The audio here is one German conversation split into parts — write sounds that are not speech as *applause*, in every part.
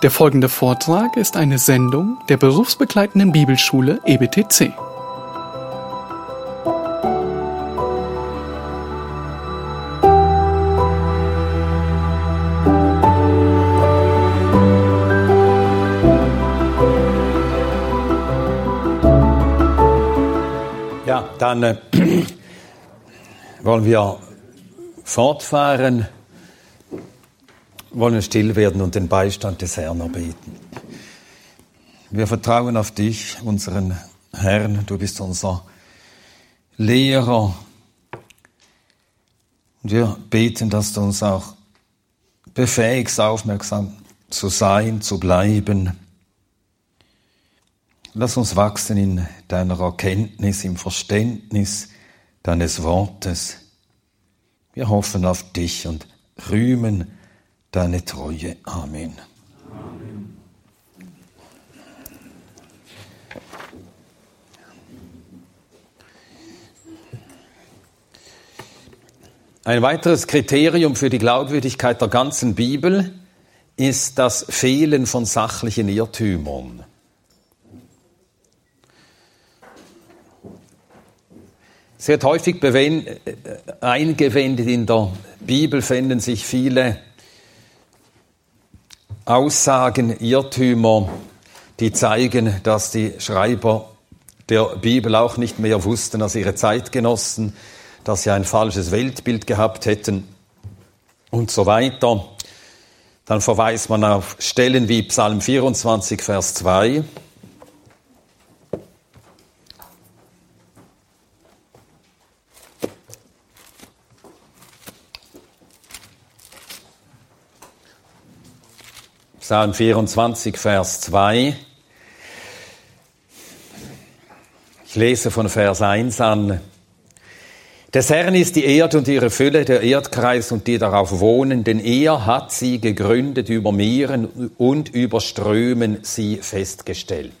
Der folgende Vortrag ist eine Sendung der berufsbegleitenden Bibelschule EBTC. Ja, dann äh, *clears throat* wollen wir fortfahren wollen still werden und den Beistand des Herrn erbeten. Wir vertrauen auf dich, unseren Herrn. Du bist unser Lehrer. Und wir beten, dass du uns auch befähigst, aufmerksam zu sein, zu bleiben. Lass uns wachsen in deiner Erkenntnis, im Verständnis deines Wortes. Wir hoffen auf dich und rühmen deine Treue. Amen. Ein weiteres Kriterium für die Glaubwürdigkeit der ganzen Bibel ist das Fehlen von sachlichen Irrtümern. Wird häufig äh, eingewendet in der Bibel, finden sich viele Aussagen, Irrtümer, die zeigen, dass die Schreiber der Bibel auch nicht mehr wussten als ihre Zeitgenossen, dass sie ein falsches Weltbild gehabt hätten und so weiter. Dann verweist man auf Stellen wie Psalm 24, Vers 2. Psalm 24, Vers 2. Ich lese von Vers 1 an. Des Herrn ist die Erde und ihre Fülle, der Erdkreis und die darauf wohnen, denn er hat sie gegründet über Meeren und über Strömen sie festgestellt.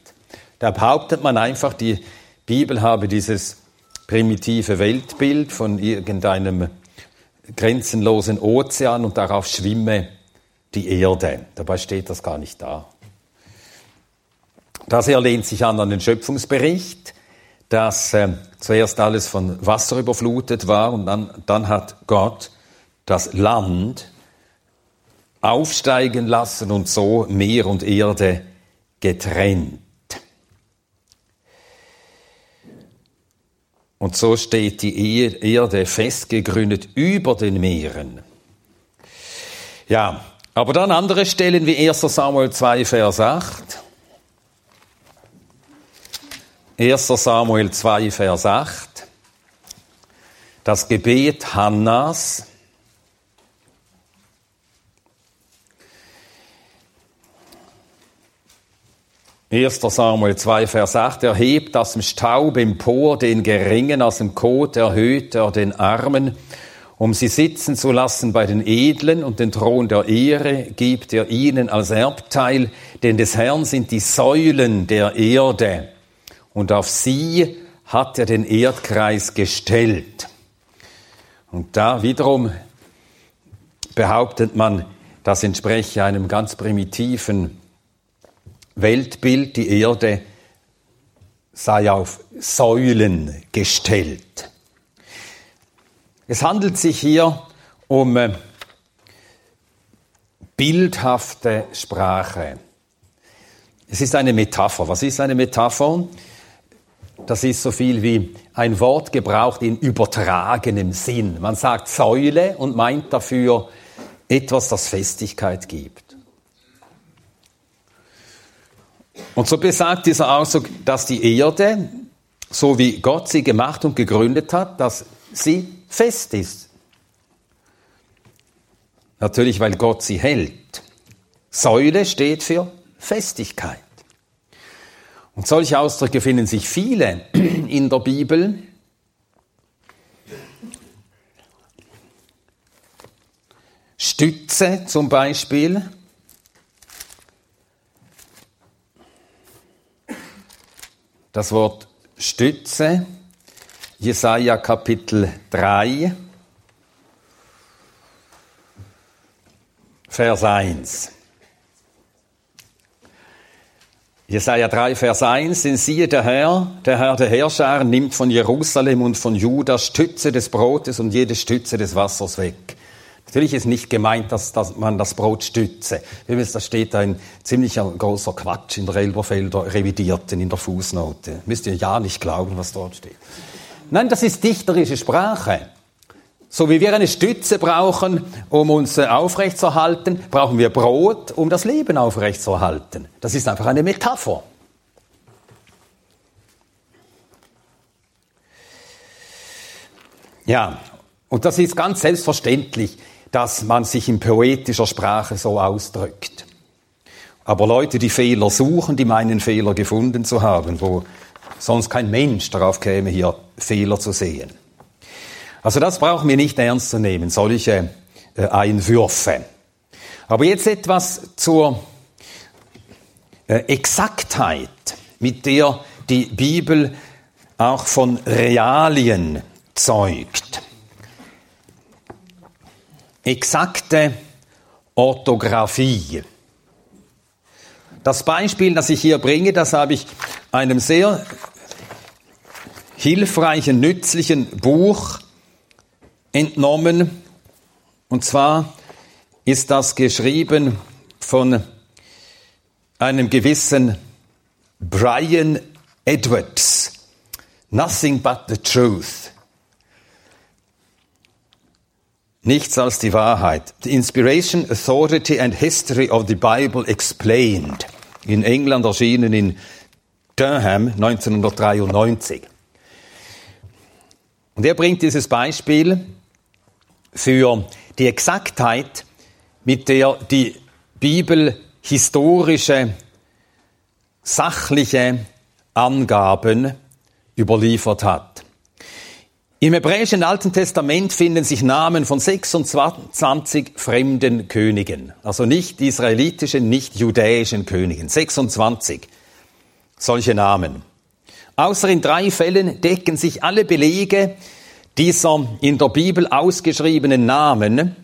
Da behauptet man einfach, die Bibel habe dieses primitive Weltbild von irgendeinem grenzenlosen Ozean und darauf schwimme die Erde. Dabei steht das gar nicht da. Das hier lehnt sich an an den Schöpfungsbericht, dass äh, zuerst alles von Wasser überflutet war und dann, dann hat Gott das Land aufsteigen lassen und so Meer und Erde getrennt. Und so steht die Erde festgegründet über den Meeren. Ja, aber dann andere Stellen wie 1 Samuel 2, Vers 8. 1 Samuel 2, Vers 8. Das Gebet Hannas. Erster Samuel 2, Vers 8. Er hebt aus dem Staub empor den Geringen, aus dem Kot erhöht er den Armen um sie sitzen zu lassen bei den Edlen und den Thron der Ehre gibt er ihnen als Erbteil, denn des Herrn sind die Säulen der Erde und auf sie hat er den Erdkreis gestellt. Und da wiederum behauptet man, das entspreche einem ganz primitiven Weltbild, die Erde sei auf Säulen gestellt. Es handelt sich hier um äh, bildhafte Sprache. Es ist eine Metapher. Was ist eine Metapher? Das ist so viel wie ein Wort gebraucht in übertragenem Sinn. Man sagt Säule und meint dafür etwas, das Festigkeit gibt. Und so besagt dieser Ausdruck, dass die Erde, so wie Gott sie gemacht und gegründet hat, dass sie fest ist. Natürlich, weil Gott sie hält. Säule steht für Festigkeit. Und solche Ausdrücke finden sich viele *clears throat* in der Bibel. Stütze zum Beispiel. Das Wort Stütze Jesaja Kapitel 3, Vers 1. Jesaja 3, Vers 1, denn siehe der Herr, der Herr der Herrscher, nimmt von Jerusalem und von Juda Stütze des Brotes und jede Stütze des Wassers weg. Natürlich ist nicht gemeint, dass, dass man das Brot stütze. Übrigens, da steht ein ziemlicher großer Quatsch in der Elberfelder Revidierten in der Fußnote. Müsst ihr ja nicht glauben, was dort steht. Nein, das ist dichterische Sprache. So wie wir eine Stütze brauchen, um uns äh, aufrechtzuerhalten, brauchen wir Brot, um das Leben aufrechtzuerhalten. Das ist einfach eine Metapher. Ja, und das ist ganz selbstverständlich, dass man sich in poetischer Sprache so ausdrückt. Aber Leute, die Fehler suchen, die meinen Fehler gefunden zu haben, wo sonst kein Mensch darauf käme, hier Fehler zu sehen. Also das brauchen wir nicht ernst zu nehmen, solche äh, Einwürfe. Aber jetzt etwas zur äh, Exaktheit, mit der die Bibel auch von Realien zeugt. Exakte Orthographie. Das Beispiel, das ich hier bringe, das habe ich einem sehr hilfreichen, nützlichen Buch entnommen. Und zwar ist das geschrieben von einem gewissen Brian Edwards. Nothing but the truth. Nichts als die Wahrheit. The Inspiration, Authority and History of the Bible Explained. In England erschienen in Durham 1993. Und er bringt dieses Beispiel für die Exaktheit, mit der die Bibel historische, sachliche Angaben überliefert hat. Im hebräischen Alten Testament finden sich Namen von 26 fremden Königen, also nicht israelitischen, nicht judäischen Königen, 26 solche Namen. Außer in drei Fällen decken sich alle Belege dieser in der Bibel ausgeschriebenen Namen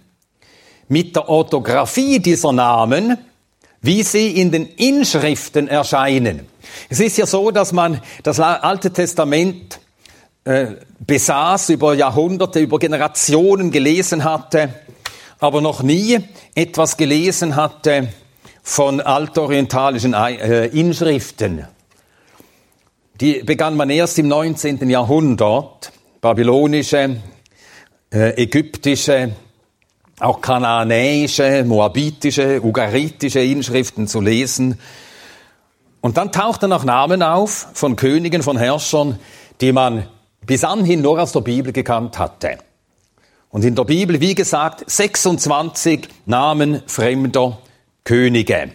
mit der Orthographie dieser Namen, wie sie in den Inschriften erscheinen. Es ist ja so, dass man das Alte Testament äh, besaß, über Jahrhunderte, über Generationen gelesen hatte, aber noch nie etwas gelesen hatte von altorientalischen äh, Inschriften. Die begann man erst im 19. Jahrhundert babylonische, äh, ägyptische, auch kanaanäische, moabitische, ugaritische Inschriften zu lesen. Und dann tauchten auch Namen auf von Königen, von Herrschern, die man bis anhin nur aus der Bibel gekannt hatte. Und in der Bibel, wie gesagt, 26 Namen fremder Könige.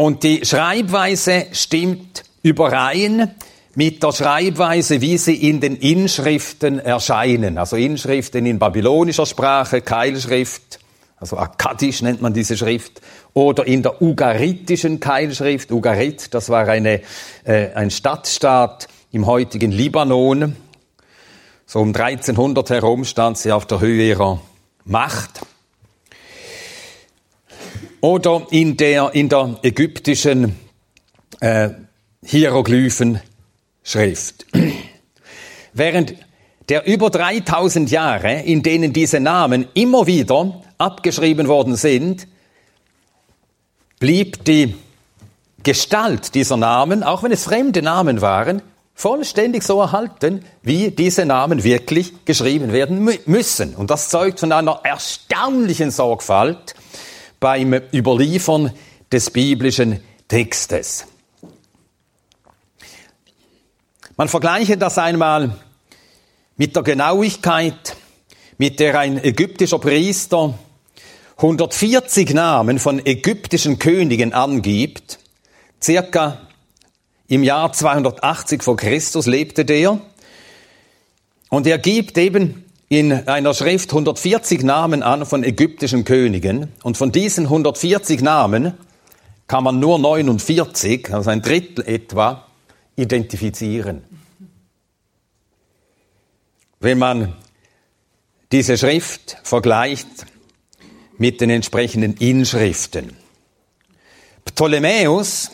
Und die Schreibweise stimmt überein mit der Schreibweise, wie sie in den Inschriften erscheinen. Also Inschriften in babylonischer Sprache, Keilschrift, also akkadisch nennt man diese Schrift, oder in der ugaritischen Keilschrift. Ugarit, das war eine, äh, ein Stadtstaat im heutigen Libanon. So um 1300 herum stand sie auf der Höhe ihrer Macht. Oder in der, in der ägyptischen äh, Hieroglyphen Schrift. *clears throat* Während der über 3000 Jahre, in denen diese Namen immer wieder abgeschrieben worden sind, blieb die Gestalt dieser Namen, auch wenn es fremde Namen waren, vollständig so erhalten, wie diese Namen wirklich geschrieben werden müssen. Und das zeugt von einer erstaunlichen Sorgfalt beim Überliefern des biblischen Textes. Man vergleiche das einmal mit der Genauigkeit, mit der ein ägyptischer Priester 140 Namen von ägyptischen Königen angibt. Circa im Jahr 280 vor Christus lebte der. Und er gibt eben in einer Schrift 140 Namen an von ägyptischen Königen. Und von diesen 140 Namen kann man nur 49, also ein Drittel etwa, identifizieren. Wenn man diese Schrift vergleicht mit den entsprechenden Inschriften. Ptolemäus,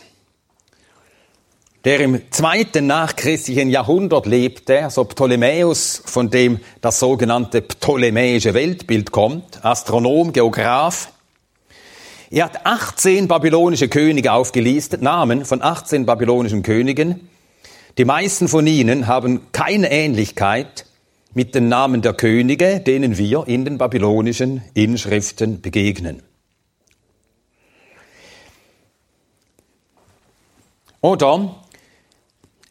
der im zweiten nachchristlichen Jahrhundert lebte, also Ptolemäus, von dem das sogenannte ptolemäische Weltbild kommt, Astronom, Geograph. Er hat 18 babylonische Könige aufgelistet, Namen von 18 babylonischen Königen. Die meisten von ihnen haben keine Ähnlichkeit mit den Namen der Könige, denen wir in den babylonischen Inschriften begegnen. Oder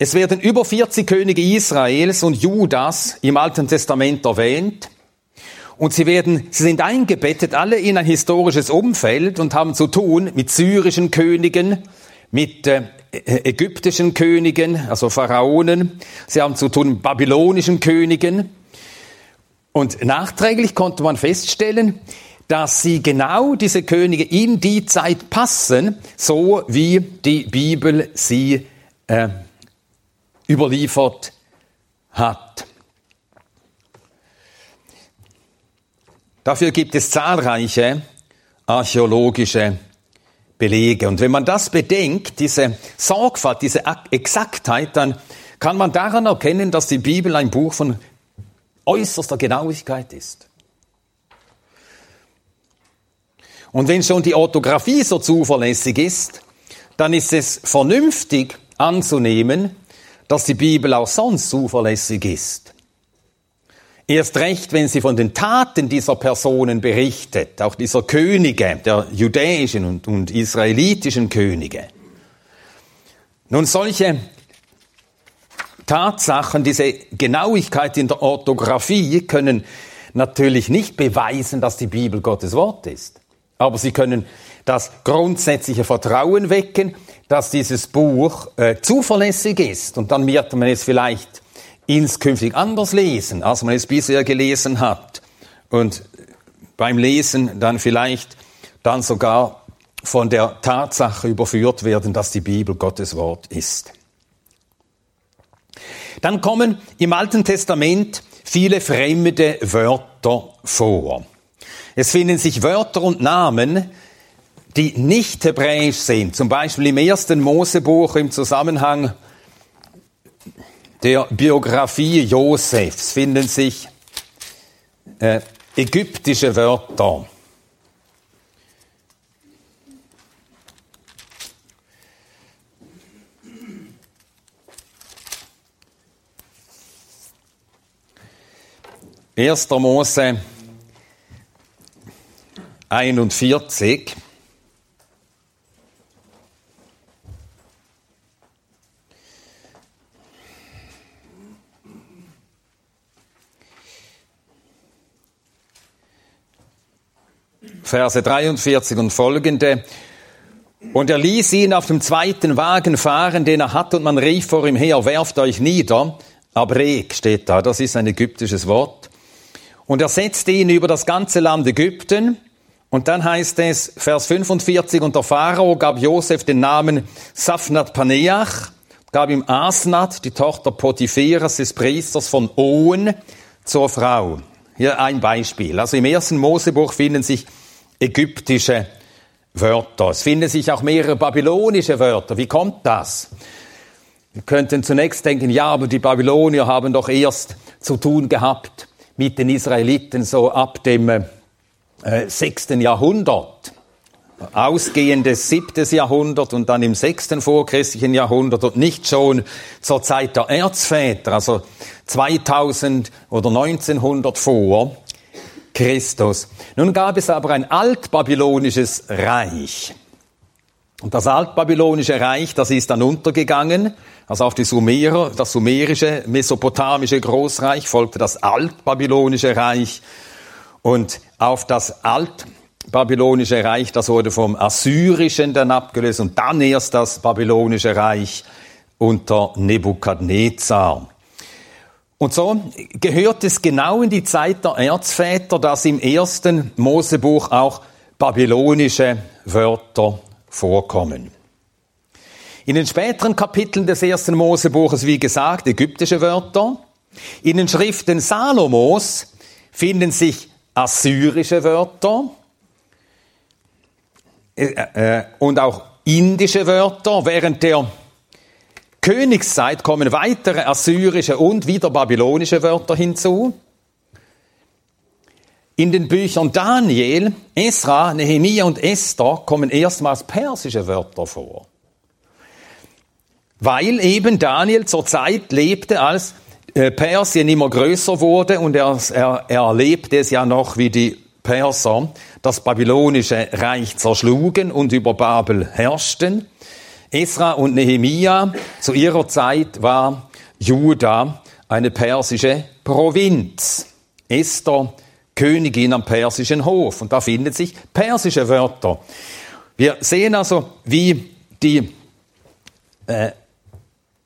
es werden über 40 Könige Israels und Judas im Alten Testament erwähnt. Und sie werden, sie sind eingebettet alle in ein historisches Umfeld und haben zu tun mit syrischen Königen, mit äh, ägyptischen Königen, also Pharaonen. Sie haben zu tun mit babylonischen Königen. Und nachträglich konnte man feststellen, dass sie genau diese Könige in die Zeit passen, so wie die Bibel sie äh, überliefert hat. Dafür gibt es zahlreiche archäologische Belege. Und wenn man das bedenkt, diese Sorgfalt, diese Exaktheit, dann kann man daran erkennen, dass die Bibel ein Buch von äußerster Genauigkeit ist. Und wenn schon die Orthographie so zuverlässig ist, dann ist es vernünftig anzunehmen, dass die Bibel auch sonst zuverlässig ist. Erst recht, wenn sie von den Taten dieser Personen berichtet, auch dieser Könige, der judäischen und, und israelitischen Könige. Nun, solche Tatsachen, diese Genauigkeit in der Orthographie können natürlich nicht beweisen, dass die Bibel Gottes Wort ist. Aber sie können das grundsätzliche Vertrauen wecken, dass dieses Buch äh, zuverlässig ist. Und dann wird man es vielleicht inskünftig anders lesen, als man es bisher gelesen hat. Und beim Lesen dann vielleicht dann sogar von der Tatsache überführt werden, dass die Bibel Gottes Wort ist. Dann kommen im Alten Testament viele fremde Wörter vor. Es finden sich Wörter und Namen, die nicht hebräisch sind. Zum Beispiel im ersten Mosebuch im Zusammenhang der Biografie Josefs finden sich äh, ägyptische Wörter. Erster Mose 41. Verse 43 und folgende. Und er ließ ihn auf dem zweiten Wagen fahren, den er hat, und man rief vor ihm her, werft euch nieder. Abrek steht da, das ist ein ägyptisches Wort. Und er setzte ihn über das ganze Land Ägypten. Und dann heißt es, Vers 45, und der Pharao gab Josef den Namen Safnat Paneach, gab ihm Asnat, die Tochter Potipheras des Priesters von Owen, zur Frau. Hier ein Beispiel. Also im ersten Mosebuch finden sich ägyptische Wörter. Es finden sich auch mehrere babylonische Wörter. Wie kommt das? Wir könnten zunächst denken, ja, aber die Babylonier haben doch erst zu tun gehabt mit den Israeliten so ab dem äh, 6. Jahrhundert. Ausgehendes 7. Jahrhundert und dann im 6. vorchristlichen Jahrhundert und nicht schon zur Zeit der Erzväter, also 2000 oder 1900 vor. Christus. Nun gab es aber ein altbabylonisches Reich. Und das altbabylonische Reich, das ist dann untergegangen. Also auf die Sumerer, das sumerische, mesopotamische Großreich folgte das altbabylonische Reich. Und auf das altbabylonische Reich, das wurde vom assyrischen dann abgelöst und dann erst das babylonische Reich unter Nebukadnezar. Und so gehört es genau in die Zeit der Erzväter, dass im ersten Mosebuch auch babylonische Wörter vorkommen. In den späteren Kapiteln des ersten Mosebuches, wie gesagt, ägyptische Wörter. In den Schriften Salomos finden sich assyrische Wörter äh, äh, und auch indische Wörter. Während der Königszeit kommen weitere assyrische und wieder babylonische Wörter hinzu. In den Büchern Daniel, Esra, Nehemiah und Esther kommen erstmals persische Wörter vor. Weil eben Daniel zur Zeit lebte, als äh, Persien immer größer wurde und er, er, er erlebte es ja noch, wie die Perser das babylonische Reich zerschlugen und über Babel herrschten. Esra und Nehemia, zu ihrer Zeit war Juda eine persische Provinz. Esther Königin am persischen Hof. Und da finden sich persische Wörter. Wir sehen also, wie die äh,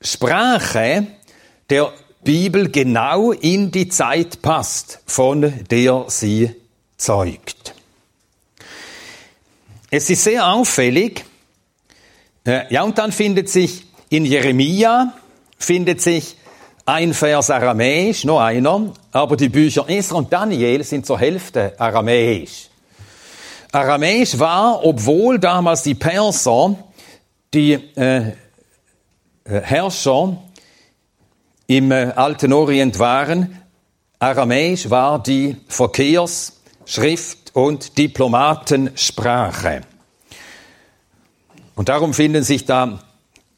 Sprache der Bibel genau in die Zeit passt, von der sie zeugt. Es ist sehr auffällig, ja, und dann findet sich in Jeremia, findet sich ein Vers aramäisch, nur einer, aber die Bücher Esra und Daniel sind zur Hälfte aramäisch. Aramäisch war, obwohl damals die Perser die äh, äh Herrscher im äh, alten Orient waren, Aramäisch war die Verkehrs-, Schrift- und Diplomatensprache. Und darum finden sich da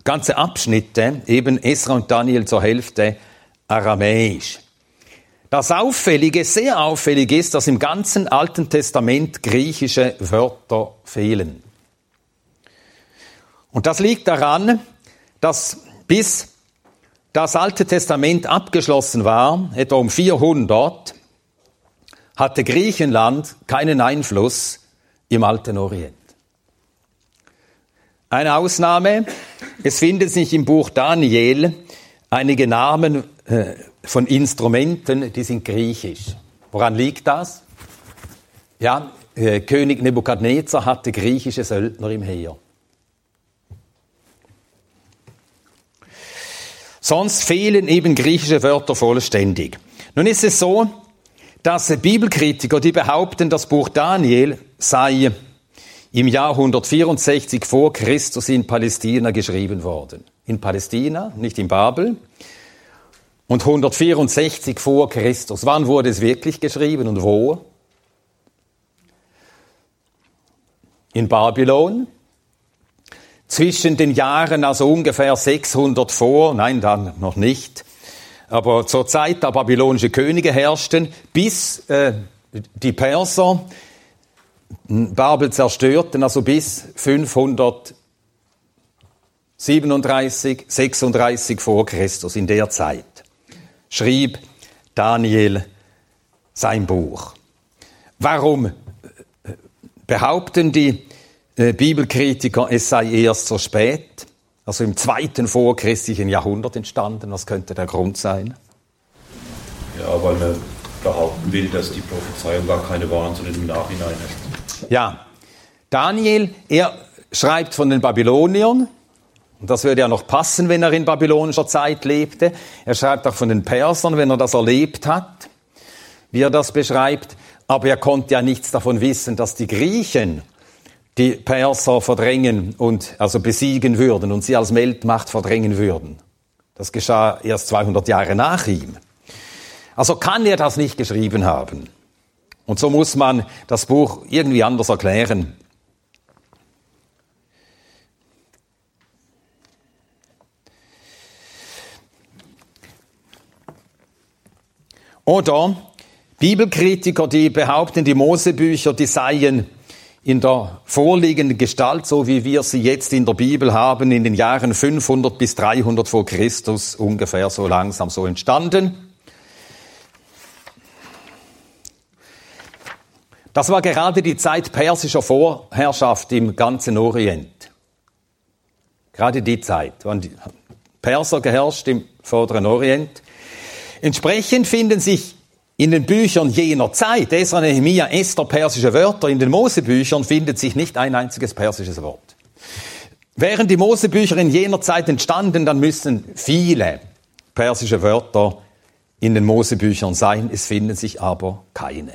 ganze Abschnitte, eben Esra und Daniel zur Hälfte, aramäisch. Das Auffällige, sehr auffällig ist, dass im ganzen Alten Testament griechische Wörter fehlen. Und das liegt daran, dass bis das Alte Testament abgeschlossen war, etwa um 400, hatte Griechenland keinen Einfluss im Alten Orient. Eine Ausnahme, es findet sich im Buch Daniel einige Namen äh, von Instrumenten, die sind griechisch. Woran liegt das? Ja, äh, König Nebukadnezar hatte griechische Söldner im Heer. Sonst fehlen eben griechische Wörter vollständig. Nun ist es so, dass Bibelkritiker, die behaupten, das Buch Daniel sei im Jahr 164 vor Christus in Palästina geschrieben worden. In Palästina, nicht in Babel. Und 164 vor Christus. Wann wurde es wirklich geschrieben und wo? In Babylon. Zwischen den Jahren also ungefähr 600 vor, nein, dann noch nicht, aber zur Zeit der babylonischen Könige herrschten, bis äh, die Perser Babel zerstörten, also bis 537, 36 vor Christus, in der Zeit, schrieb Daniel sein Buch. Warum äh, behaupten die äh, Bibelkritiker, es sei erst so spät, also im zweiten vorchristlichen Jahrhundert entstanden? Was könnte der Grund sein? Ja, weil man behaupten will, dass die Prophezeiung gar keine waren, sondern im Nachhinein ist. Ja, Daniel, er schreibt von den Babyloniern, und das würde ja noch passen, wenn er in babylonischer Zeit lebte. Er schreibt auch von den Persern, wenn er das erlebt hat, wie er das beschreibt. Aber er konnte ja nichts davon wissen, dass die Griechen die Perser verdrängen und also besiegen würden und sie als Weltmacht verdrängen würden. Das geschah erst 200 Jahre nach ihm. Also kann er das nicht geschrieben haben. Und so muss man das Buch irgendwie anders erklären. Oder Bibelkritiker, die behaupten, die Mosebücher, die seien in der vorliegenden Gestalt, so wie wir sie jetzt in der Bibel haben, in den Jahren 500 bis 300 vor Christus ungefähr so langsam so entstanden. Das war gerade die Zeit persischer Vorherrschaft im ganzen Orient. Gerade die Zeit, wann die Perser geherrscht im vorderen Orient. Entsprechend finden sich in den Büchern jener Zeit, Esra, Nehemiah, Esther, persische Wörter, in den Mosebüchern findet sich nicht ein einziges persisches Wort. Wären die Mosebücher in jener Zeit entstanden, dann müssten viele persische Wörter in den Mosebüchern sein, es finden sich aber keine.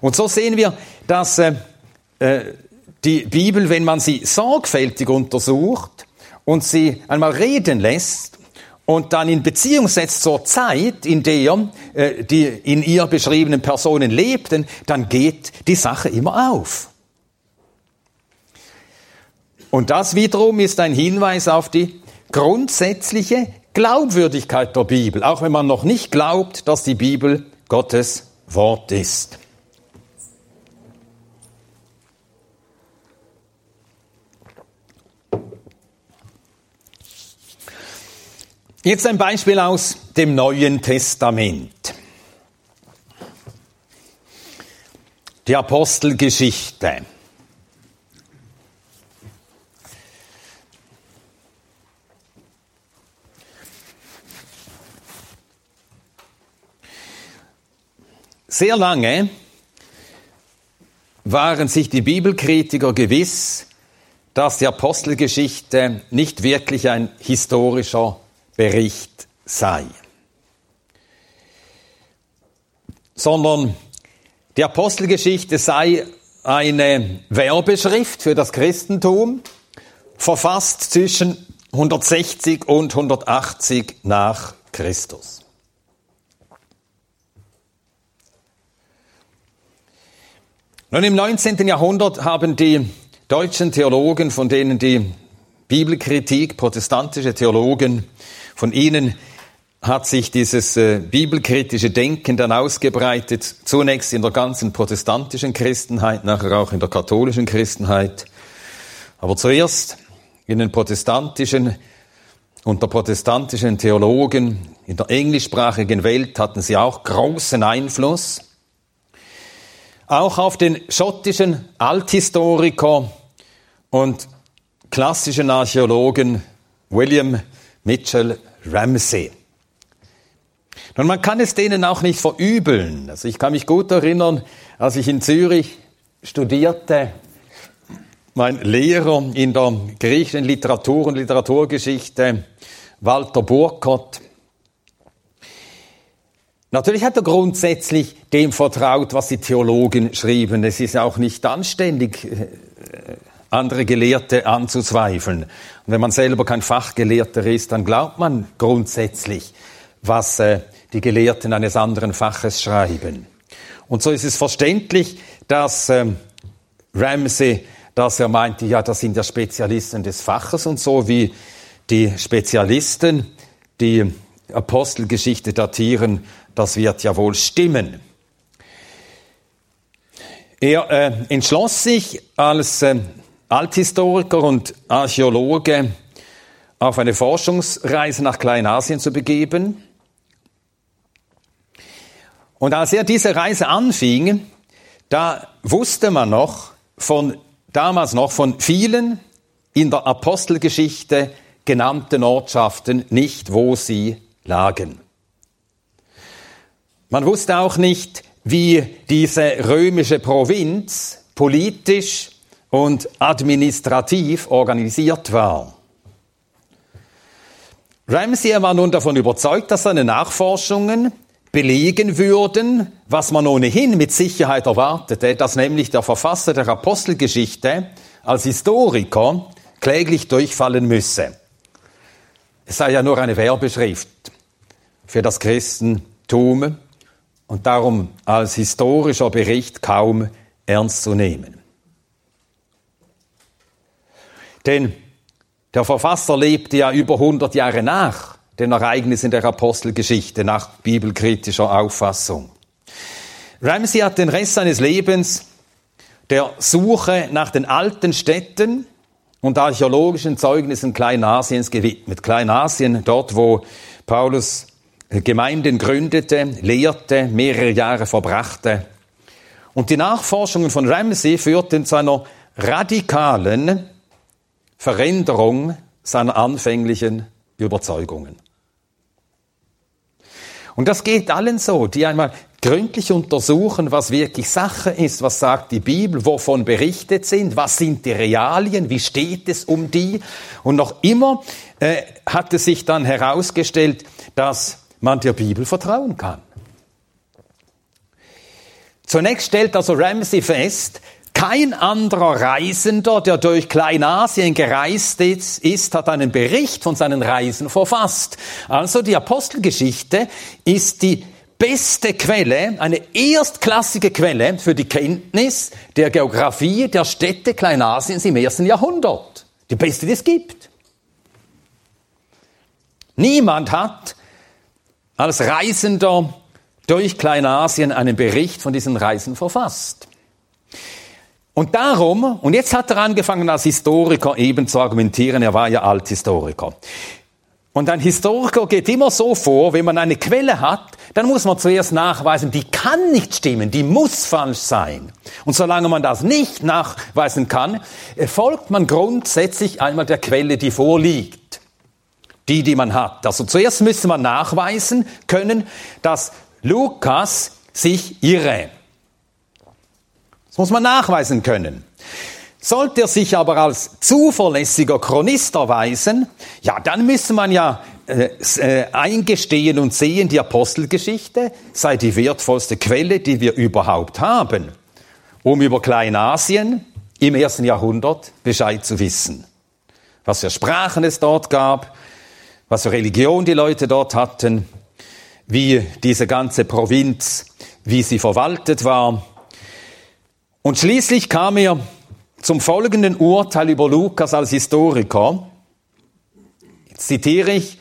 Und so sehen wir, dass äh, äh, die Bibel, wenn man sie sorgfältig untersucht und sie einmal reden lässt und dann in Beziehung setzt zur Zeit, in der äh, die in ihr beschriebenen Personen lebten, dann geht die Sache immer auf. Und das wiederum ist ein Hinweis auf die grundsätzliche Glaubwürdigkeit der Bibel, auch wenn man noch nicht glaubt, dass die Bibel Gottes Wort ist. Jetzt ein Beispiel aus dem Neuen Testament. Die Apostelgeschichte. Sehr lange waren sich die Bibelkritiker gewiss, dass die Apostelgeschichte nicht wirklich ein historischer Bericht sei, sondern die Apostelgeschichte sei eine Werbeschrift für das Christentum, verfasst zwischen 160 und 180 nach Christus. Nun, im 19. Jahrhundert haben die deutschen Theologen, von denen die Bibelkritik, protestantische Theologen von ihnen hat sich dieses äh, bibelkritische Denken dann ausgebreitet, zunächst in der ganzen protestantischen Christenheit, nachher auch in der katholischen Christenheit, aber zuerst in den protestantischen unter protestantischen Theologen in der englischsprachigen Welt hatten sie auch großen Einfluss. Auch auf den schottischen Althistoriker und klassischen Archäologen William Mitchell Ramsey. Nun, man kann es denen auch nicht verübeln. Also ich kann mich gut erinnern, als ich in Zürich studierte, mein Lehrer in der griechischen Literatur und Literaturgeschichte, Walter Burkott, Natürlich hat er grundsätzlich dem vertraut, was die Theologen schrieben. Es ist auch nicht anständig, äh, andere Gelehrte anzuzweifeln. Und wenn man selber kein Fachgelehrter ist, dann glaubt man grundsätzlich, was äh, die Gelehrten eines anderen Faches schreiben. Und so ist es verständlich, dass ähm, Ramsey, dass er meinte, ja, das sind ja Spezialisten des Faches und so wie die Spezialisten, die Apostelgeschichte datieren, das wird ja wohl stimmen. Er äh, entschloss sich als äh, Althistoriker und Archäologe auf eine Forschungsreise nach Kleinasien zu begeben. Und als er diese Reise anfing, da wusste man noch von, damals noch von vielen in der Apostelgeschichte genannten Ortschaften nicht, wo sie lagen. Man wusste auch nicht, wie diese römische Provinz politisch und administrativ organisiert war. Ramsey war nun davon überzeugt, dass seine Nachforschungen belegen würden, was man ohnehin mit Sicherheit erwartete, dass nämlich der Verfasser der Apostelgeschichte als Historiker kläglich durchfallen müsse. Es sei ja nur eine Werbeschrift für das Christentum und darum als historischer Bericht kaum ernst zu nehmen. Denn der Verfasser lebte ja über 100 Jahre nach den Ereignissen der Apostelgeschichte, nach bibelkritischer Auffassung. Ramsey hat den Rest seines Lebens der Suche nach den alten Städten und archäologischen Zeugnissen Kleinasiens gewidmet. Kleinasien, dort wo Paulus Gemeinden gründete, lehrte, mehrere Jahre verbrachte. Und die Nachforschungen von Ramsey führten zu einer radikalen Veränderung seiner anfänglichen Überzeugungen. Und das geht allen so, die einmal gründlich untersuchen, was wirklich Sache ist, was sagt die Bibel, wovon berichtet sind, was sind die Realien, wie steht es um die. Und noch immer äh, es sich dann herausgestellt, dass man der Bibel vertrauen kann. Zunächst stellt also Ramsey fest, Kein anderer Reisender, der durch Kleinasien gereist ist, hat einen Bericht von seinen Reisen verfasst. Also die Apostelgeschichte ist die beste Quelle, eine erstklassige Quelle für die Kenntnis der Geografie der Städte Kleinasiens im ersten Jahrhundert. Die beste, die es gibt. Niemand hat als Reisender durch Kleinasien einen Bericht von diesen Reisen verfasst. Und darum, und jetzt hat er angefangen als Historiker eben zu argumentieren, er war ja Althistoriker. Und ein Historiker geht immer so vor, wenn man eine Quelle hat, dann muss man zuerst nachweisen, die kann nicht stimmen, die muss falsch sein. Und solange man das nicht nachweisen kann, folgt man grundsätzlich einmal der Quelle, die vorliegt. Die, die man hat. Also zuerst müsste man nachweisen können, dass Lukas sich irre. Das muss man nachweisen können. Sollte er sich aber als zuverlässiger Chronist erweisen, ja, dann müsste man ja äh, äh, eingestehen und sehen, die Apostelgeschichte sei die wertvollste Quelle, die wir überhaupt haben, um über Kleinasien im ersten Jahrhundert Bescheid zu wissen. Was für Sprachen es dort gab, was für Religion die Leute dort hatten, wie diese ganze Provinz, wie sie verwaltet war. Und schließlich kam er zum folgenden Urteil über Lukas als Historiker. Jetzt zitiere ich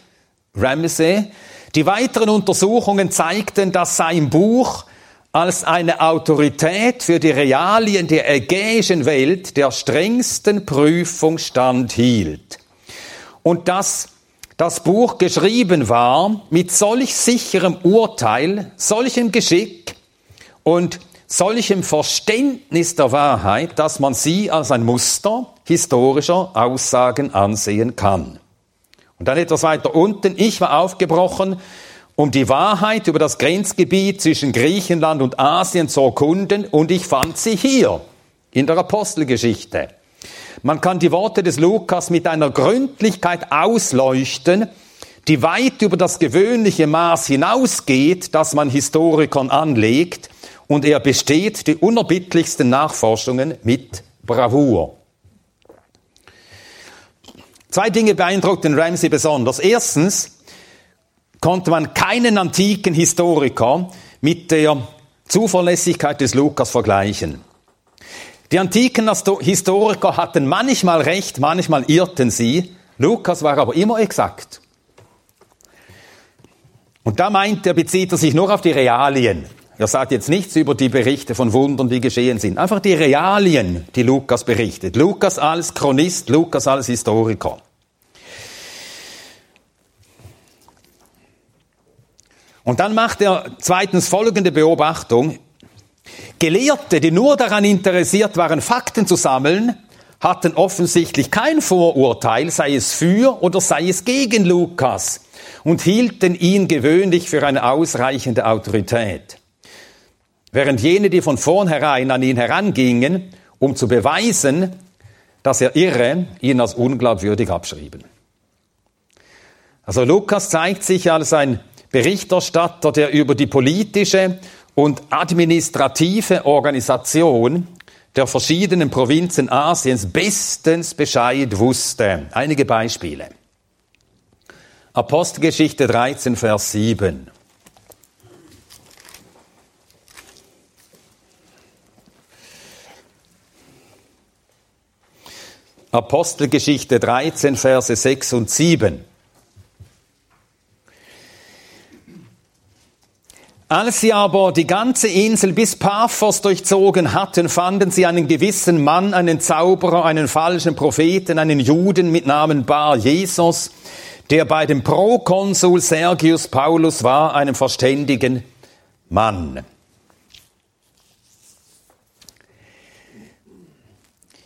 Ramsey. Die weiteren Untersuchungen zeigten, dass sein Buch als eine Autorität für die Realien der ägäischen Welt der strengsten Prüfung standhielt. Und dass das Buch geschrieben war mit solch sicherem Urteil, solchem Geschick und solchem Verständnis der Wahrheit, dass man sie als ein Muster historischer Aussagen ansehen kann. Und dann etwas weiter unten, ich war aufgebrochen, um die Wahrheit über das Grenzgebiet zwischen Griechenland und Asien zu erkunden, und ich fand sie hier in der Apostelgeschichte. Man kann die Worte des Lukas mit einer Gründlichkeit ausleuchten, die weit über das gewöhnliche Maß hinausgeht, das man Historikern anlegt, und er besteht die unerbittlichsten Nachforschungen mit Bravour. Zwei Dinge beeindruckten Ramsey besonders. Erstens konnte man keinen antiken Historiker mit der Zuverlässigkeit des Lukas vergleichen. Die antiken Historiker hatten manchmal recht, manchmal irrten sie. Lukas war aber immer exakt. Und da meint er, bezieht er sich nur auf die Realien. Er sagt jetzt nichts über die Berichte von Wundern, die geschehen sind. Einfach die Realien, die Lukas berichtet. Lukas als Chronist, Lukas als Historiker. Und dann macht er zweitens folgende Beobachtung. Gelehrte, die nur daran interessiert waren, Fakten zu sammeln, hatten offensichtlich kein Vorurteil, sei es für oder sei es gegen Lukas, und hielten ihn gewöhnlich für eine ausreichende Autorität. Während jene, die von vornherein an ihn herangingen, um zu beweisen, dass er irre, ihn als unglaubwürdig abschrieben. Also Lukas zeigt sich als ein Berichterstatter, der über die politische und administrative Organisation der verschiedenen Provinzen Asiens bestens Bescheid wusste. Einige Beispiele. Apostelgeschichte 13, Vers 7. Apostelgeschichte 13, Verse 6 und 7. Als sie aber die ganze Insel bis Paphos durchzogen hatten, fanden sie einen gewissen Mann, einen Zauberer, einen falschen Propheten, einen Juden mit Namen Bar Jesus, der bei dem Prokonsul Sergius Paulus war, einem verständigen Mann.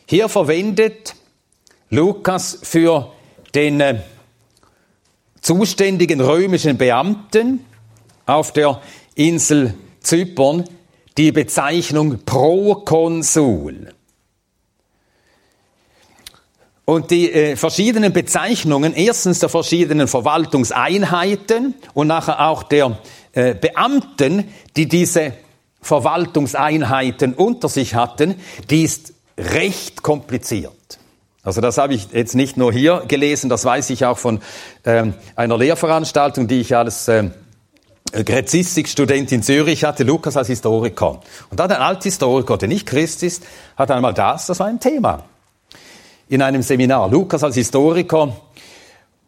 Hier verwendet Lukas für den äh, zuständigen römischen Beamten auf der Insel Zypern die Bezeichnung Prokonsul. Und die äh, verschiedenen Bezeichnungen, erstens der verschiedenen Verwaltungseinheiten und nachher auch der äh, Beamten, die diese Verwaltungseinheiten unter sich hatten, die ist recht kompliziert. Also das habe ich jetzt nicht nur hier gelesen, das weiß ich auch von ähm, einer Lehrveranstaltung, die ich als ähm, Gräzistik-Student in Zürich hatte, Lukas als Historiker. Und da hat ein Althistoriker, der nicht Christ ist, hat einmal das, das war ein Thema. In einem Seminar. Lukas als Historiker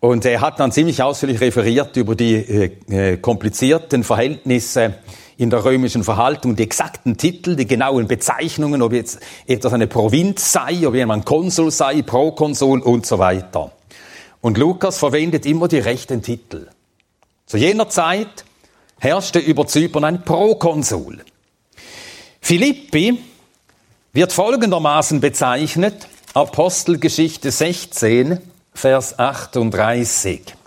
und er hat dann ziemlich ausführlich referiert über die äh, äh, komplizierten Verhältnisse in der römischen Verhaltung, die exakten Titel, die genauen Bezeichnungen, ob jetzt etwas eine Provinz sei, ob jemand Konsul sei, Prokonsul und so weiter. Und Lukas verwendet immer die rechten Titel. Zu jener Zeit herrschte über Zypern ein Prokonsul. Philippi wird folgendermaßen bezeichnet, Apostelgeschichte 16, Vers 38.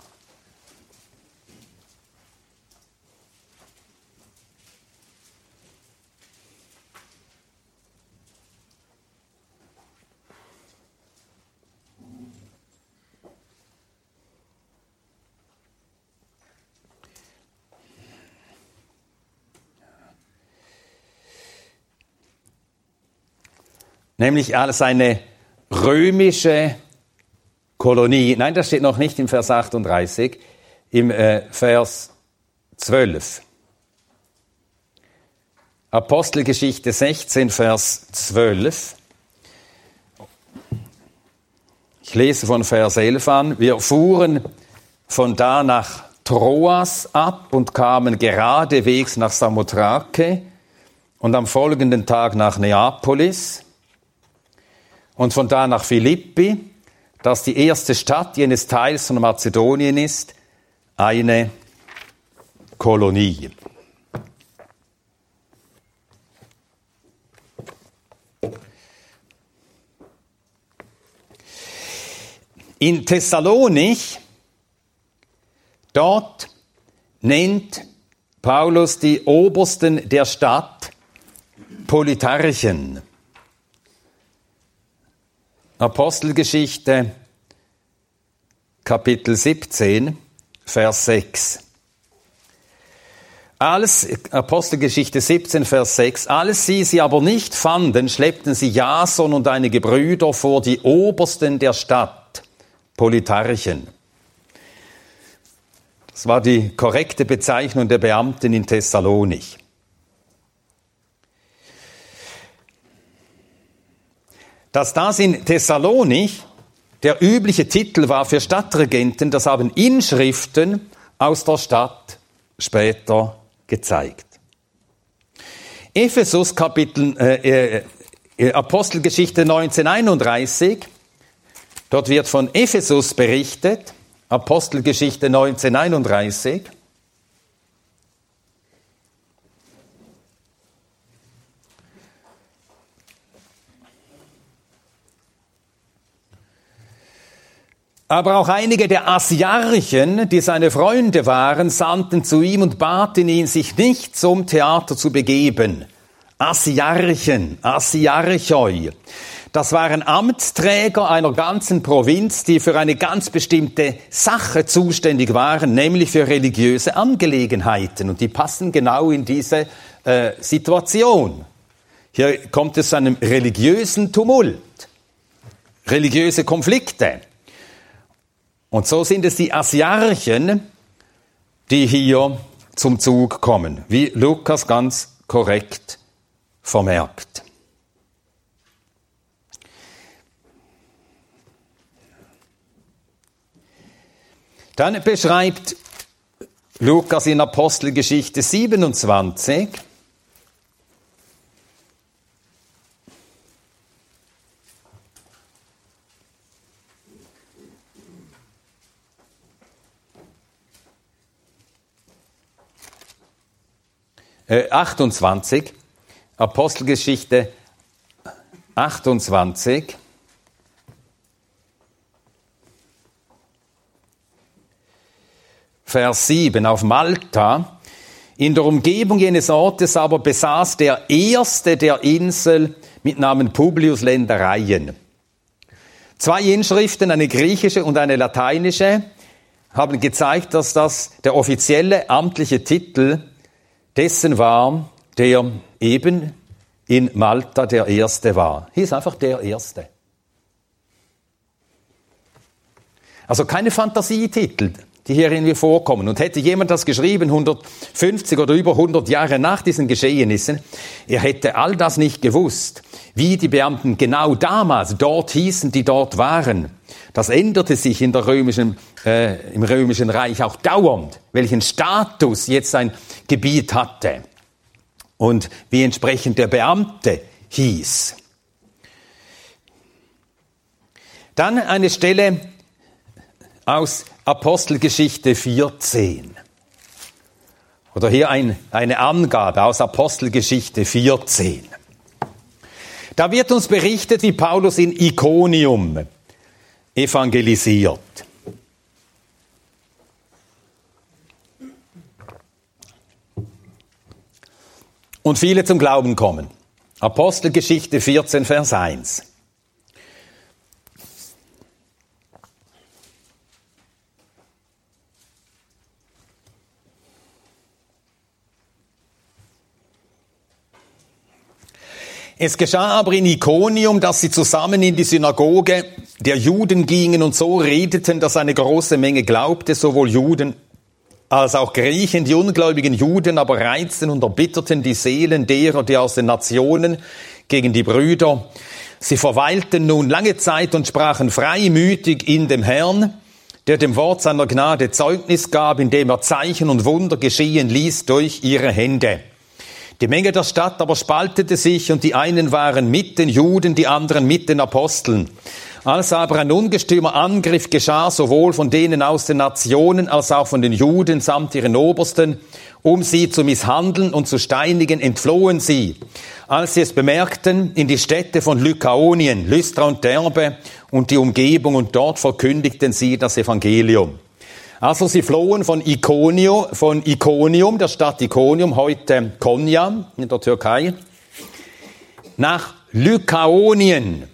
Nämlich als eine römische Kolonie. Nein, das steht noch nicht im Vers 38, im äh, Vers 12. Apostelgeschichte 16, Vers 12. Ich lese von Vers 11 an. Wir fuhren von da nach Troas ab und kamen geradewegs nach Samothrake und am folgenden Tag nach Neapolis und von da nach Philippi dass die erste Stadt jenes Teils von Mazedonien ist, eine Kolonie. In Thessalonich, dort nennt Paulus die Obersten der Stadt Politarchen. Apostelgeschichte, Kapitel 17, Vers 6. Als, Apostelgeschichte 17, Vers 6, als sie sie aber nicht fanden, schleppten sie Jason und einige Brüder vor die Obersten der Stadt, Politarchen. Das war die korrekte Bezeichnung der Beamten in Thessalonich. Dass das in Thessalonich der übliche Titel war für Stadtregenten, das haben Inschriften aus der Stadt später gezeigt. Ephesus Kapitel äh, äh, Apostelgeschichte 1931, dort wird von Ephesus berichtet, Apostelgeschichte 1931. Aber auch einige der Asiarchen, die seine Freunde waren, sandten zu ihm und baten ihn, sich nicht zum Theater zu begeben. Asiarchen, Asiarchoi. Das waren Amtsträger einer ganzen Provinz, die für eine ganz bestimmte Sache zuständig waren, nämlich für religiöse Angelegenheiten. Und die passen genau in diese äh, Situation. Hier kommt es zu einem religiösen Tumult, religiöse Konflikte. Und so sind es die Asiarchen, die hier zum Zug kommen, wie Lukas ganz korrekt vermerkt. Dann beschreibt Lukas in Apostelgeschichte 27, 28, äh, Apostelgeschichte 28. Vers 7 auf Malta. In der Umgebung jenes Ortes aber besaß der erste der Insel mit Namen Publius Ländereien. Zwei Inschriften, eine griechische und eine lateinische, haben gezeigt, dass das der offizielle amtliche Titel dessen war, der eben in Malta der Erste war. Hier ist einfach der Erste. Also keine Fantasietitel, die hier irgendwie vorkommen. Und hätte jemand das geschrieben, 150 oder über 100 Jahre nach diesen Geschehnissen, er hätte all das nicht gewusst, wie die Beamten genau damals dort hießen, die dort waren. Das änderte sich in der römischen, äh, im römischen Reich auch dauernd, welchen Status jetzt ein Gebiet hatte und wie entsprechend der Beamte hieß. Dann eine Stelle aus Apostelgeschichte 14. Oder hier ein, eine Angabe aus Apostelgeschichte 14. Da wird uns berichtet, wie Paulus in Iconium evangelisiert. Und viele zum Glauben kommen. Apostelgeschichte 14, Vers 1. Es geschah aber in Ikonium, dass sie zusammen in die Synagoge der Juden gingen und so redeten, dass eine große Menge glaubte, sowohl Juden als auch Griechen. Die ungläubigen Juden aber reizten und erbitterten die Seelen derer, die aus den Nationen gegen die Brüder. Sie verweilten nun lange Zeit und sprachen freimütig in dem Herrn, der dem Wort seiner Gnade Zeugnis gab, indem er Zeichen und Wunder geschehen ließ durch ihre Hände. Die Menge der Stadt aber spaltete sich und die einen waren mit den Juden, die anderen mit den Aposteln. Als aber ein ungestümer Angriff geschah, sowohl von denen aus den Nationen als auch von den Juden samt ihren Obersten, um sie zu misshandeln und zu steinigen, entflohen sie. Als sie es bemerkten, in die Städte von Lykaonien, Lystra und Derbe und die Umgebung und dort verkündigten sie das Evangelium. Also sie flohen von, Iconio, von Iconium, der Stadt Iconium, heute Konya in der Türkei, nach Lykaonien.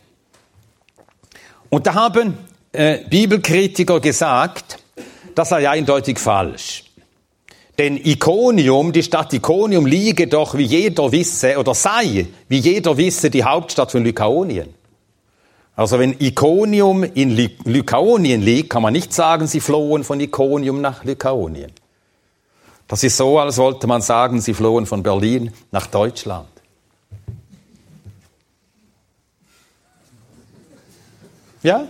Und da haben äh, Bibelkritiker gesagt, das sei eindeutig falsch. Denn Iconium, die Stadt Iconium, liege doch, wie jeder wisse, oder sei, wie jeder wisse, die Hauptstadt von Lykaonien. Also wenn Iconium in Ly Lykaonien liegt, kann man nicht sagen, sie flohen von Iconium nach Lykaonien. Das ist so, als wollte man sagen, sie flohen von Berlin nach Deutschland. Ja?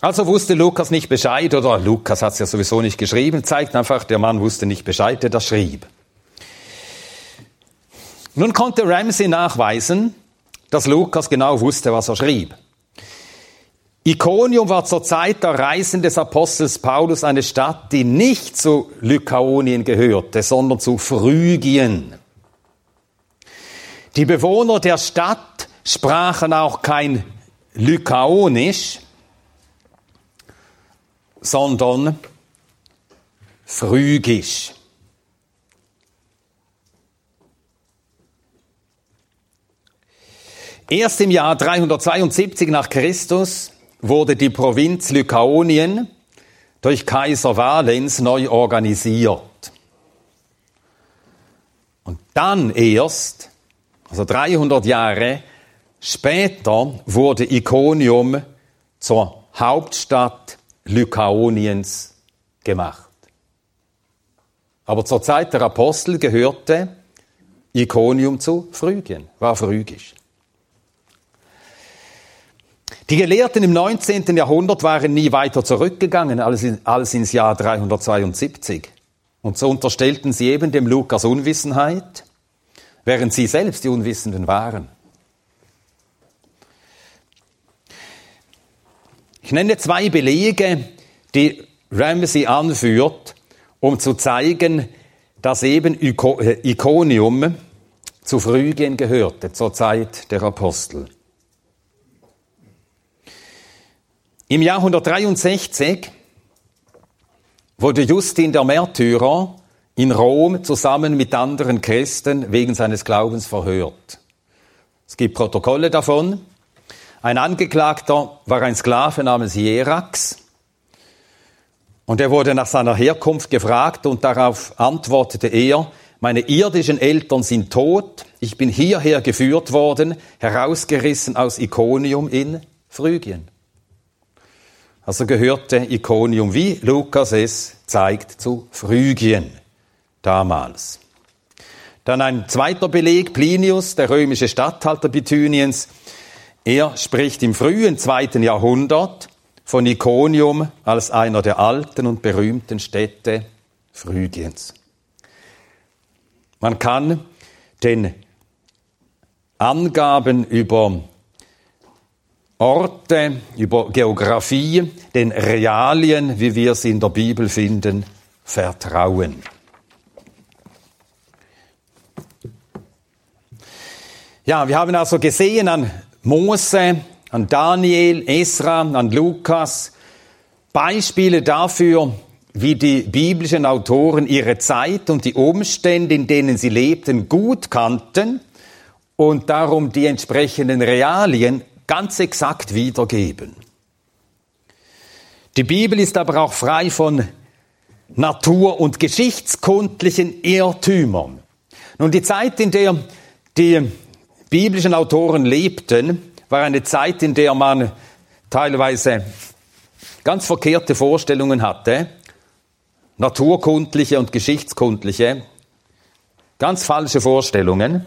Also wusste Lukas nicht Bescheid, oder Lukas hat es ja sowieso nicht geschrieben, zeigt einfach, der Mann wusste nicht Bescheid, der das schrieb. Nun konnte Ramsey nachweisen, dass Lukas genau wusste, was er schrieb. Iconium war zur Zeit der Reisen des Apostels Paulus eine Stadt, die nicht zu Lykaonien gehörte, sondern zu Phrygien. Die Bewohner der Stadt sprachen auch kein Lykaonisch, sondern Phrygisch. Erst im Jahr 372 nach Christus wurde die Provinz Lykaonien durch Kaiser Valens neu organisiert. Und dann erst, also 300 Jahre später, wurde Iconium zur Hauptstadt Lykaoniens gemacht. Aber zur Zeit der Apostel gehörte Iconium zu Phrygien, war phrygisch. Die Gelehrten im 19. Jahrhundert waren nie weiter zurückgegangen als, in, als ins Jahr 372. Und so unterstellten sie eben dem Lukas Unwissenheit, während sie selbst die Unwissenden waren. Ich nenne zwei Belege, die Ramsey anführt, um zu zeigen, dass eben äh, Iconium zu Phrygien gehörte zur Zeit der Apostel. Im Jahr 163 wurde Justin der Märtyrer in Rom zusammen mit anderen Christen wegen seines Glaubens verhört. Es gibt Protokolle davon. Ein Angeklagter war ein Sklave namens Jerax und er wurde nach seiner Herkunft gefragt und darauf antwortete er, meine irdischen Eltern sind tot, ich bin hierher geführt worden, herausgerissen aus Iconium in Phrygien. Also gehörte Iconium, wie Lukas es zeigt, zu Phrygien damals. Dann ein zweiter Beleg, Plinius, der römische Statthalter Bithyniens. Er spricht im frühen zweiten Jahrhundert von Iconium als einer der alten und berühmten Städte Phrygiens. Man kann den Angaben über Orte, über Geografie, den Realien, wie wir sie in der Bibel finden, vertrauen. Ja, wir haben also gesehen an Mose, an Daniel, Esra, an Lukas Beispiele dafür, wie die biblischen Autoren ihre Zeit und die Umstände, in denen sie lebten, gut kannten und darum die entsprechenden Realien ganz exakt wiedergeben. Die Bibel ist aber auch frei von natur- und geschichtskundlichen Irrtümern. Nun, die Zeit, in der die biblischen Autoren lebten, war eine Zeit, in der man teilweise ganz verkehrte Vorstellungen hatte naturkundliche und geschichtskundliche, ganz falsche Vorstellungen.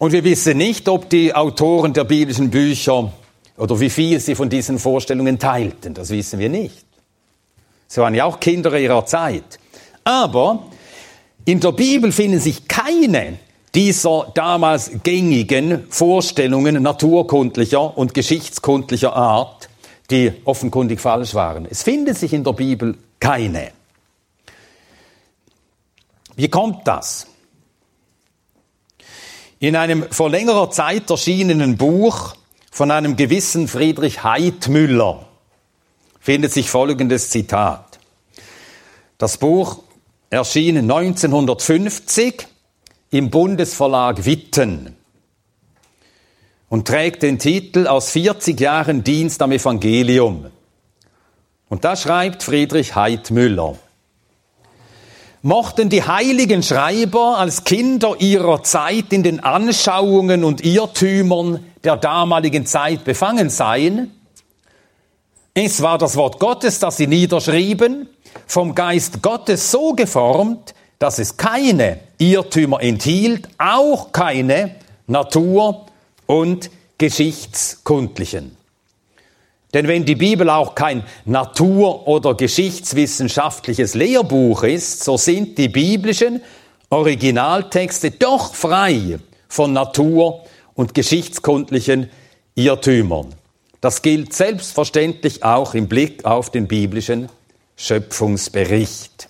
Und wir wissen nicht, ob die Autoren der biblischen Bücher oder wie viel sie von diesen Vorstellungen teilten. Das wissen wir nicht. Sie waren ja auch Kinder ihrer Zeit. Aber in der Bibel finden sich keine dieser damals gängigen Vorstellungen naturkundlicher und geschichtskundlicher Art, die offenkundig falsch waren. Es findet sich in der Bibel keine. Wie kommt das? In einem vor längerer Zeit erschienenen Buch von einem gewissen Friedrich Heidmüller findet sich folgendes Zitat. Das Buch erschien 1950 im Bundesverlag Witten und trägt den Titel Aus 40 Jahren Dienst am Evangelium. Und da schreibt Friedrich Heidmüller, mochten die heiligen Schreiber als Kinder ihrer Zeit in den Anschauungen und Irrtümern der damaligen Zeit befangen sein, es war das Wort Gottes, das sie niederschrieben, vom Geist Gottes so geformt, dass es keine Irrtümer enthielt, auch keine Natur- und geschichtskundlichen. Denn wenn die Bibel auch kein natur- oder geschichtswissenschaftliches Lehrbuch ist, so sind die biblischen Originaltexte doch frei von natur- und geschichtskundlichen Irrtümern. Das gilt selbstverständlich auch im Blick auf den biblischen Schöpfungsbericht.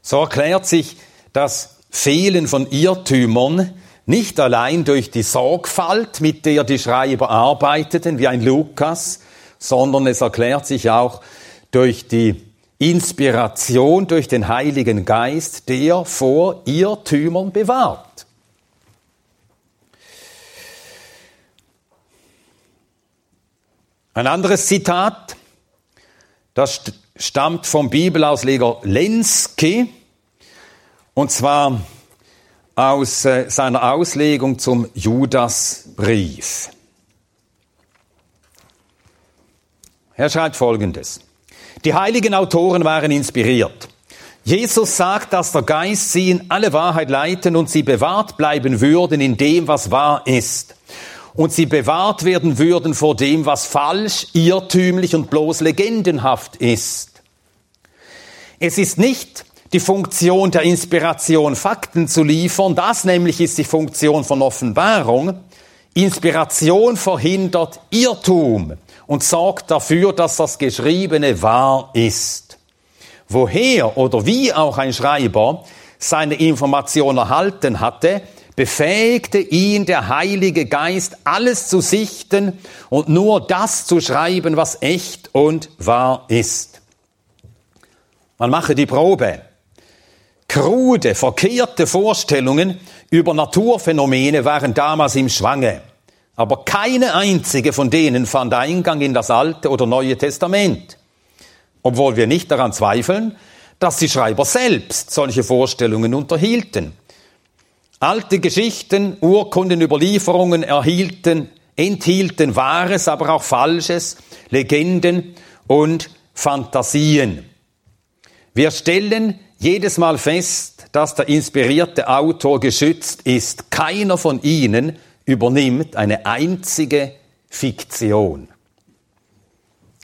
So erklärt sich das Fehlen von Irrtümern nicht allein durch die Sorgfalt, mit der die Schreiber arbeiteten, wie ein Lukas, sondern es erklärt sich auch durch die Inspiration durch den Heiligen Geist, der vor Irrtümern bewahrt. Ein anderes Zitat, das stammt vom Bibelausleger Lenski, und zwar aus äh, seiner Auslegung zum Judasbrief. Er schreibt Folgendes. Die heiligen Autoren waren inspiriert. Jesus sagt, dass der Geist sie in alle Wahrheit leiten und sie bewahrt bleiben würden in dem, was wahr ist. Und sie bewahrt werden würden vor dem, was falsch, irrtümlich und bloß legendenhaft ist. Es ist nicht die Funktion der Inspiration, Fakten zu liefern. Das nämlich ist die Funktion von Offenbarung. Inspiration verhindert Irrtum und sorgt dafür, dass das Geschriebene wahr ist. Woher oder wie auch ein Schreiber seine Information erhalten hatte, befähigte ihn der Heilige Geist, alles zu sichten und nur das zu schreiben, was echt und wahr ist. Man mache die Probe krude, verkehrte Vorstellungen über Naturphänomene waren damals im Schwange. Aber keine einzige von denen fand Eingang in das Alte oder Neue Testament. obwohl wir nicht daran zweifeln, dass die Schreiber selbst solche Vorstellungen unterhielten. Alte Geschichten, Urkunden, Überlieferungen erhielten, enthielten Wahres, aber auch Falsches, Legenden und Fantasien. Wir stellen jedes Mal fest, dass der inspirierte Autor geschützt ist. Keiner von ihnen übernimmt eine einzige Fiktion.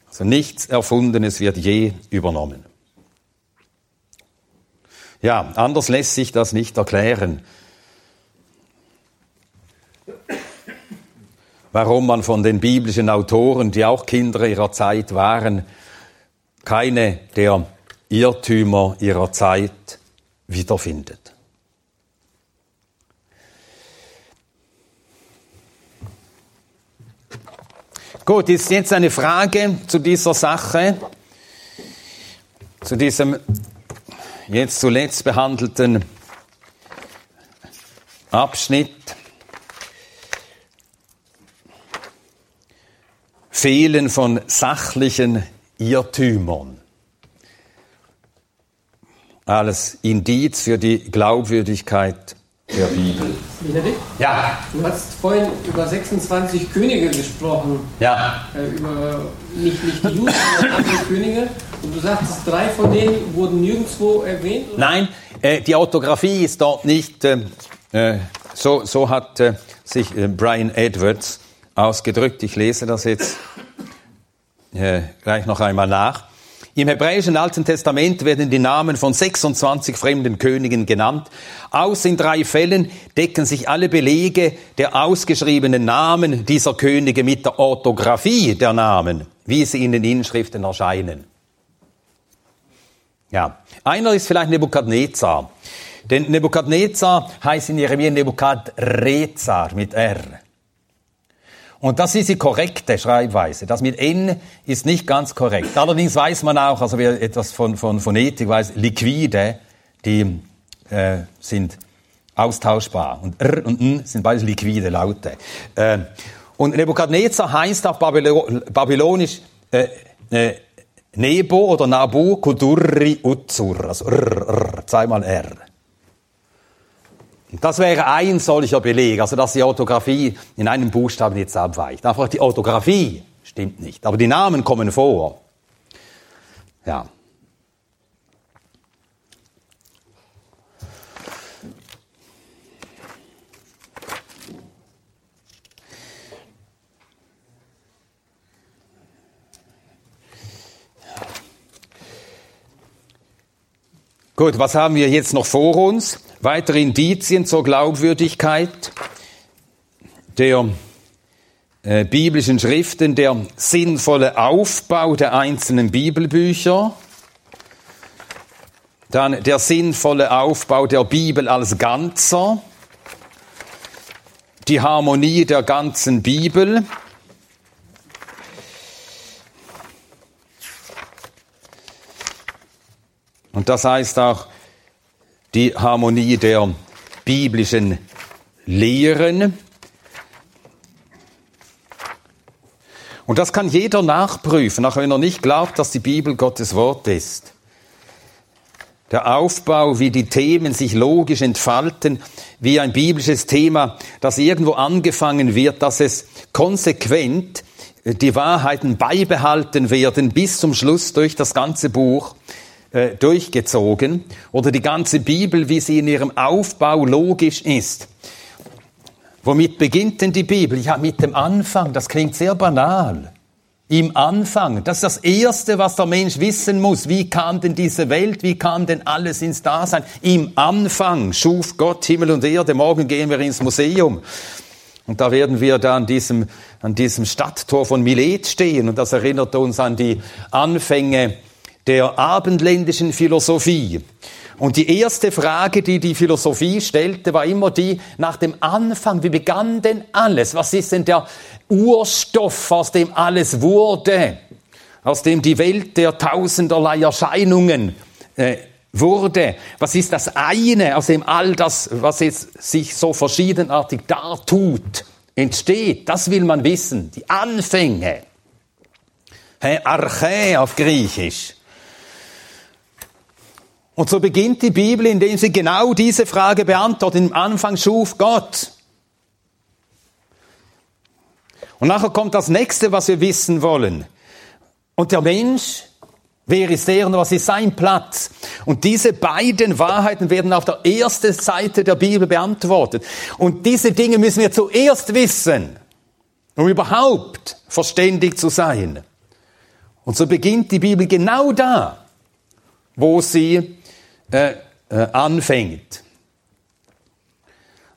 Also nichts Erfundenes wird je übernommen. Ja, anders lässt sich das nicht erklären. Warum man von den biblischen Autoren, die auch Kinder ihrer Zeit waren, keine der Irrtümer ihrer Zeit wiederfindet. Gut, ist jetzt eine Frage zu dieser Sache, zu diesem jetzt zuletzt behandelten Abschnitt. Fehlen von sachlichen Irrtümern. Alles Indiz für die Glaubwürdigkeit der Bibel. Benedikt? Ja. Du hast vorhin über 26 Könige gesprochen. Ja. Äh, über nicht, nicht die Juden, sondern andere Könige. Und du sagtest, drei von denen wurden nirgendwo erwähnt? Oder? Nein, äh, die Orthographie ist dort nicht. Ähm, äh, so, so hat äh, sich äh, Brian Edwards ausgedrückt. Ich lese das jetzt äh, gleich noch einmal nach. Im hebräischen Alten Testament werden die Namen von 26 fremden Königen genannt. Aus in drei Fällen decken sich alle Belege der ausgeschriebenen Namen dieser Könige mit der Orthographie der Namen, wie sie in den Inschriften erscheinen. Ja, einer ist vielleicht Nebukadnezar. Denn Nebukadnezar heißt in Jeremia Nebukadrezar mit R. Und das ist die korrekte Schreibweise. Das mit N ist nicht ganz korrekt. Allerdings weiß man auch, also wer etwas von, von Phonetik weiß, Liquide, die äh, sind austauschbar. Und R und N sind beides liquide Laute. Äh, und Nebukadnezar heißt auf Babylonisch äh, äh, Nebo oder Nabu Kudurri Uzur, also R, R, zweimal R. Das wäre ein solcher Beleg, also dass die Orthographie in einem Buchstaben jetzt abweicht. Einfach die Orthographie stimmt nicht, aber die Namen kommen vor. Ja. Gut, was haben wir jetzt noch vor uns? Weitere Indizien zur Glaubwürdigkeit der äh, biblischen Schriften, der sinnvolle Aufbau der einzelnen Bibelbücher, dann der sinnvolle Aufbau der Bibel als Ganzer, die Harmonie der ganzen Bibel, und das heißt auch die Harmonie der biblischen Lehren. Und das kann jeder nachprüfen, auch wenn er nicht glaubt, dass die Bibel Gottes Wort ist. Der Aufbau, wie die Themen sich logisch entfalten, wie ein biblisches Thema, das irgendwo angefangen wird, dass es konsequent die Wahrheiten beibehalten werden bis zum Schluss durch das ganze Buch äh, durchgezogen oder die ganze Bibel, wie sie in ihrem Aufbau logisch ist. Womit beginnt denn die Bibel? Ja, mit dem Anfang. Das klingt sehr banal. Im Anfang. Das ist das Erste, was der Mensch wissen muss. Wie kam denn diese Welt? Wie kam denn alles ins Dasein? Im Anfang schuf Gott Himmel und Erde. Morgen gehen wir ins Museum. Und da werden wir da an diesem, an diesem Stadttor von Milet stehen. Und das erinnert uns an die Anfänge der abendländischen Philosophie. Und die erste Frage, die die Philosophie stellte, war immer die nach dem Anfang. Wie begann denn alles? Was ist denn der Urstoff, aus dem alles wurde? Aus dem die Welt der tausenderlei Erscheinungen äh, wurde. Was ist das eine, aus dem all das, was jetzt sich so verschiedenartig dartut, entsteht? Das will man wissen. Die Anfänge. Hey, Arche auf Griechisch. Und so beginnt die Bibel, indem sie genau diese Frage beantwortet. Im Anfang schuf Gott. Und nachher kommt das nächste, was wir wissen wollen. Und der Mensch, wer ist er und was ist sein Platz? Und diese beiden Wahrheiten werden auf der ersten Seite der Bibel beantwortet. Und diese Dinge müssen wir zuerst wissen, um überhaupt verständig zu sein. Und so beginnt die Bibel genau da, wo sie äh, äh, anfängt.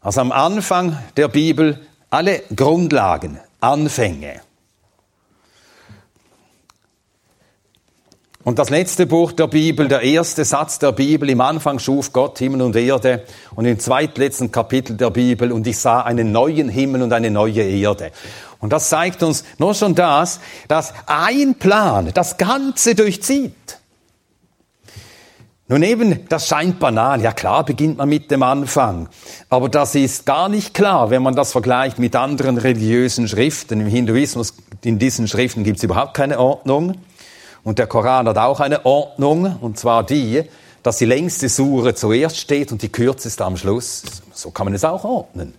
Also am Anfang der Bibel alle Grundlagen, Anfänge. Und das letzte Buch der Bibel, der erste Satz der Bibel, im Anfang schuf Gott Himmel und Erde und im zweitletzten Kapitel der Bibel und ich sah einen neuen Himmel und eine neue Erde. Und das zeigt uns nur schon das, dass ein Plan das Ganze durchzieht. Nun eben, das scheint banal. Ja klar beginnt man mit dem Anfang. Aber das ist gar nicht klar, wenn man das vergleicht mit anderen religiösen Schriften. Im Hinduismus, in diesen Schriften gibt es überhaupt keine Ordnung. Und der Koran hat auch eine Ordnung, und zwar die, dass die längste Sure zuerst steht und die kürzeste am Schluss. So kann man es auch ordnen.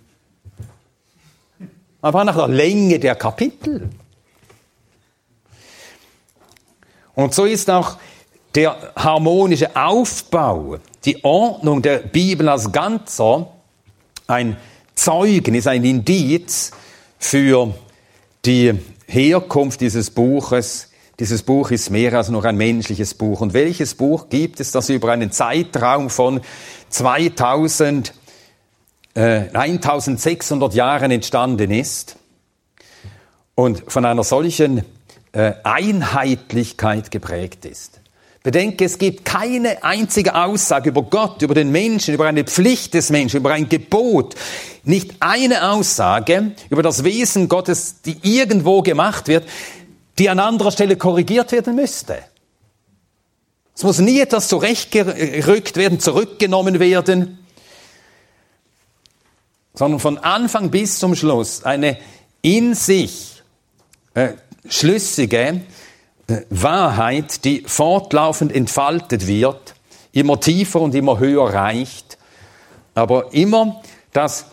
Aber nach der Länge der Kapitel. Und so ist auch der harmonische Aufbau, die Ordnung der Bibel als Ganzer ein Zeugnis, ein Indiz für die Herkunft dieses Buches dieses Buch ist mehr als nur ein menschliches Buch. Und welches Buch gibt es, das über einen Zeitraum von 2000, äh, 1600 Jahren entstanden ist und von einer solchen äh, Einheitlichkeit geprägt ist? Bedenke, es gibt keine einzige Aussage über Gott, über den Menschen, über eine Pflicht des Menschen, über ein Gebot. Nicht eine Aussage über das Wesen Gottes, die irgendwo gemacht wird, die an anderer Stelle korrigiert werden müsste. Es muss nie etwas zurechtgerückt werden, zurückgenommen werden, sondern von Anfang bis zum Schluss eine in sich äh, schlüssige Wahrheit, die fortlaufend entfaltet wird, immer tiefer und immer höher reicht, aber immer das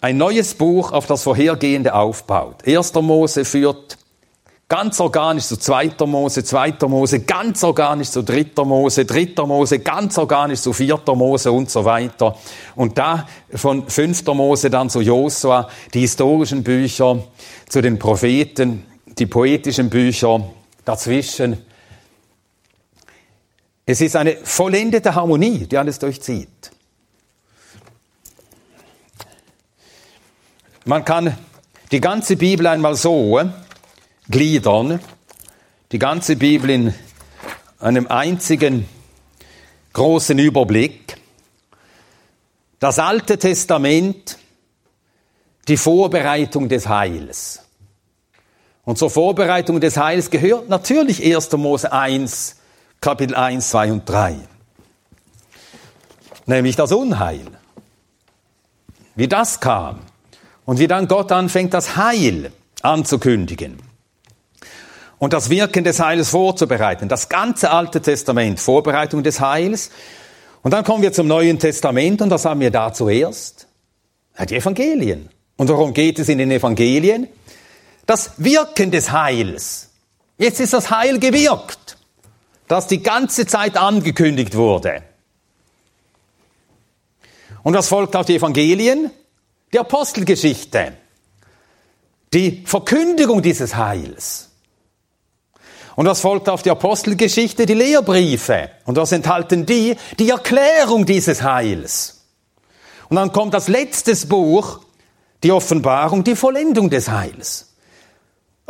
ein neues Buch auf das vorhergehende aufbaut. Erster Mose führt Ganz organisch zu zweiter Mose, zweiter Mose, ganz organisch zu dritter Mose, dritter Mose, ganz organisch zu vierter Mose und so weiter. Und da von fünfter Mose dann zu Josua, die historischen Bücher, zu den Propheten, die poetischen Bücher dazwischen. Es ist eine vollendete Harmonie, die alles durchzieht. Man kann die ganze Bibel einmal so gliedern, die ganze Bibel in einem einzigen großen Überblick. Das Alte Testament, die Vorbereitung des Heils. Und zur Vorbereitung des Heils gehört natürlich 1. Mose 1, Kapitel 1, 2 und 3. Nämlich das Unheil. Wie das kam. Und wie dann Gott anfängt, das Heil anzukündigen und das Wirken des Heils vorzubereiten. Das ganze Alte Testament, Vorbereitung des Heils. Und dann kommen wir zum Neuen Testament und was haben wir da zuerst? Die Evangelien. Und worum geht es in den Evangelien? Das Wirken des Heils. Jetzt ist das Heil gewirkt, das die ganze Zeit angekündigt wurde. Und was folgt auf die Evangelien? Die Apostelgeschichte. Die Verkündigung dieses Heils. Und was folgt auf die Apostelgeschichte? Die Lehrbriefe. Und was enthalten die? Die Erklärung dieses Heils. Und dann kommt das letzte Buch, die Offenbarung, die Vollendung des Heils.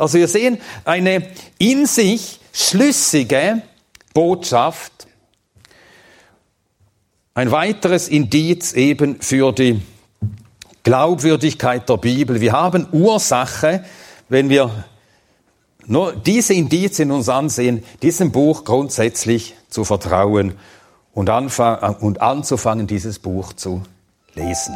Also wir sehen eine in sich schlüssige Botschaft, ein weiteres Indiz eben für die Glaubwürdigkeit der Bibel. Wir haben Ursache, wenn wir nur diese Indizien uns ansehen, diesem Buch grundsätzlich zu vertrauen und, und anzufangen, dieses Buch zu lesen.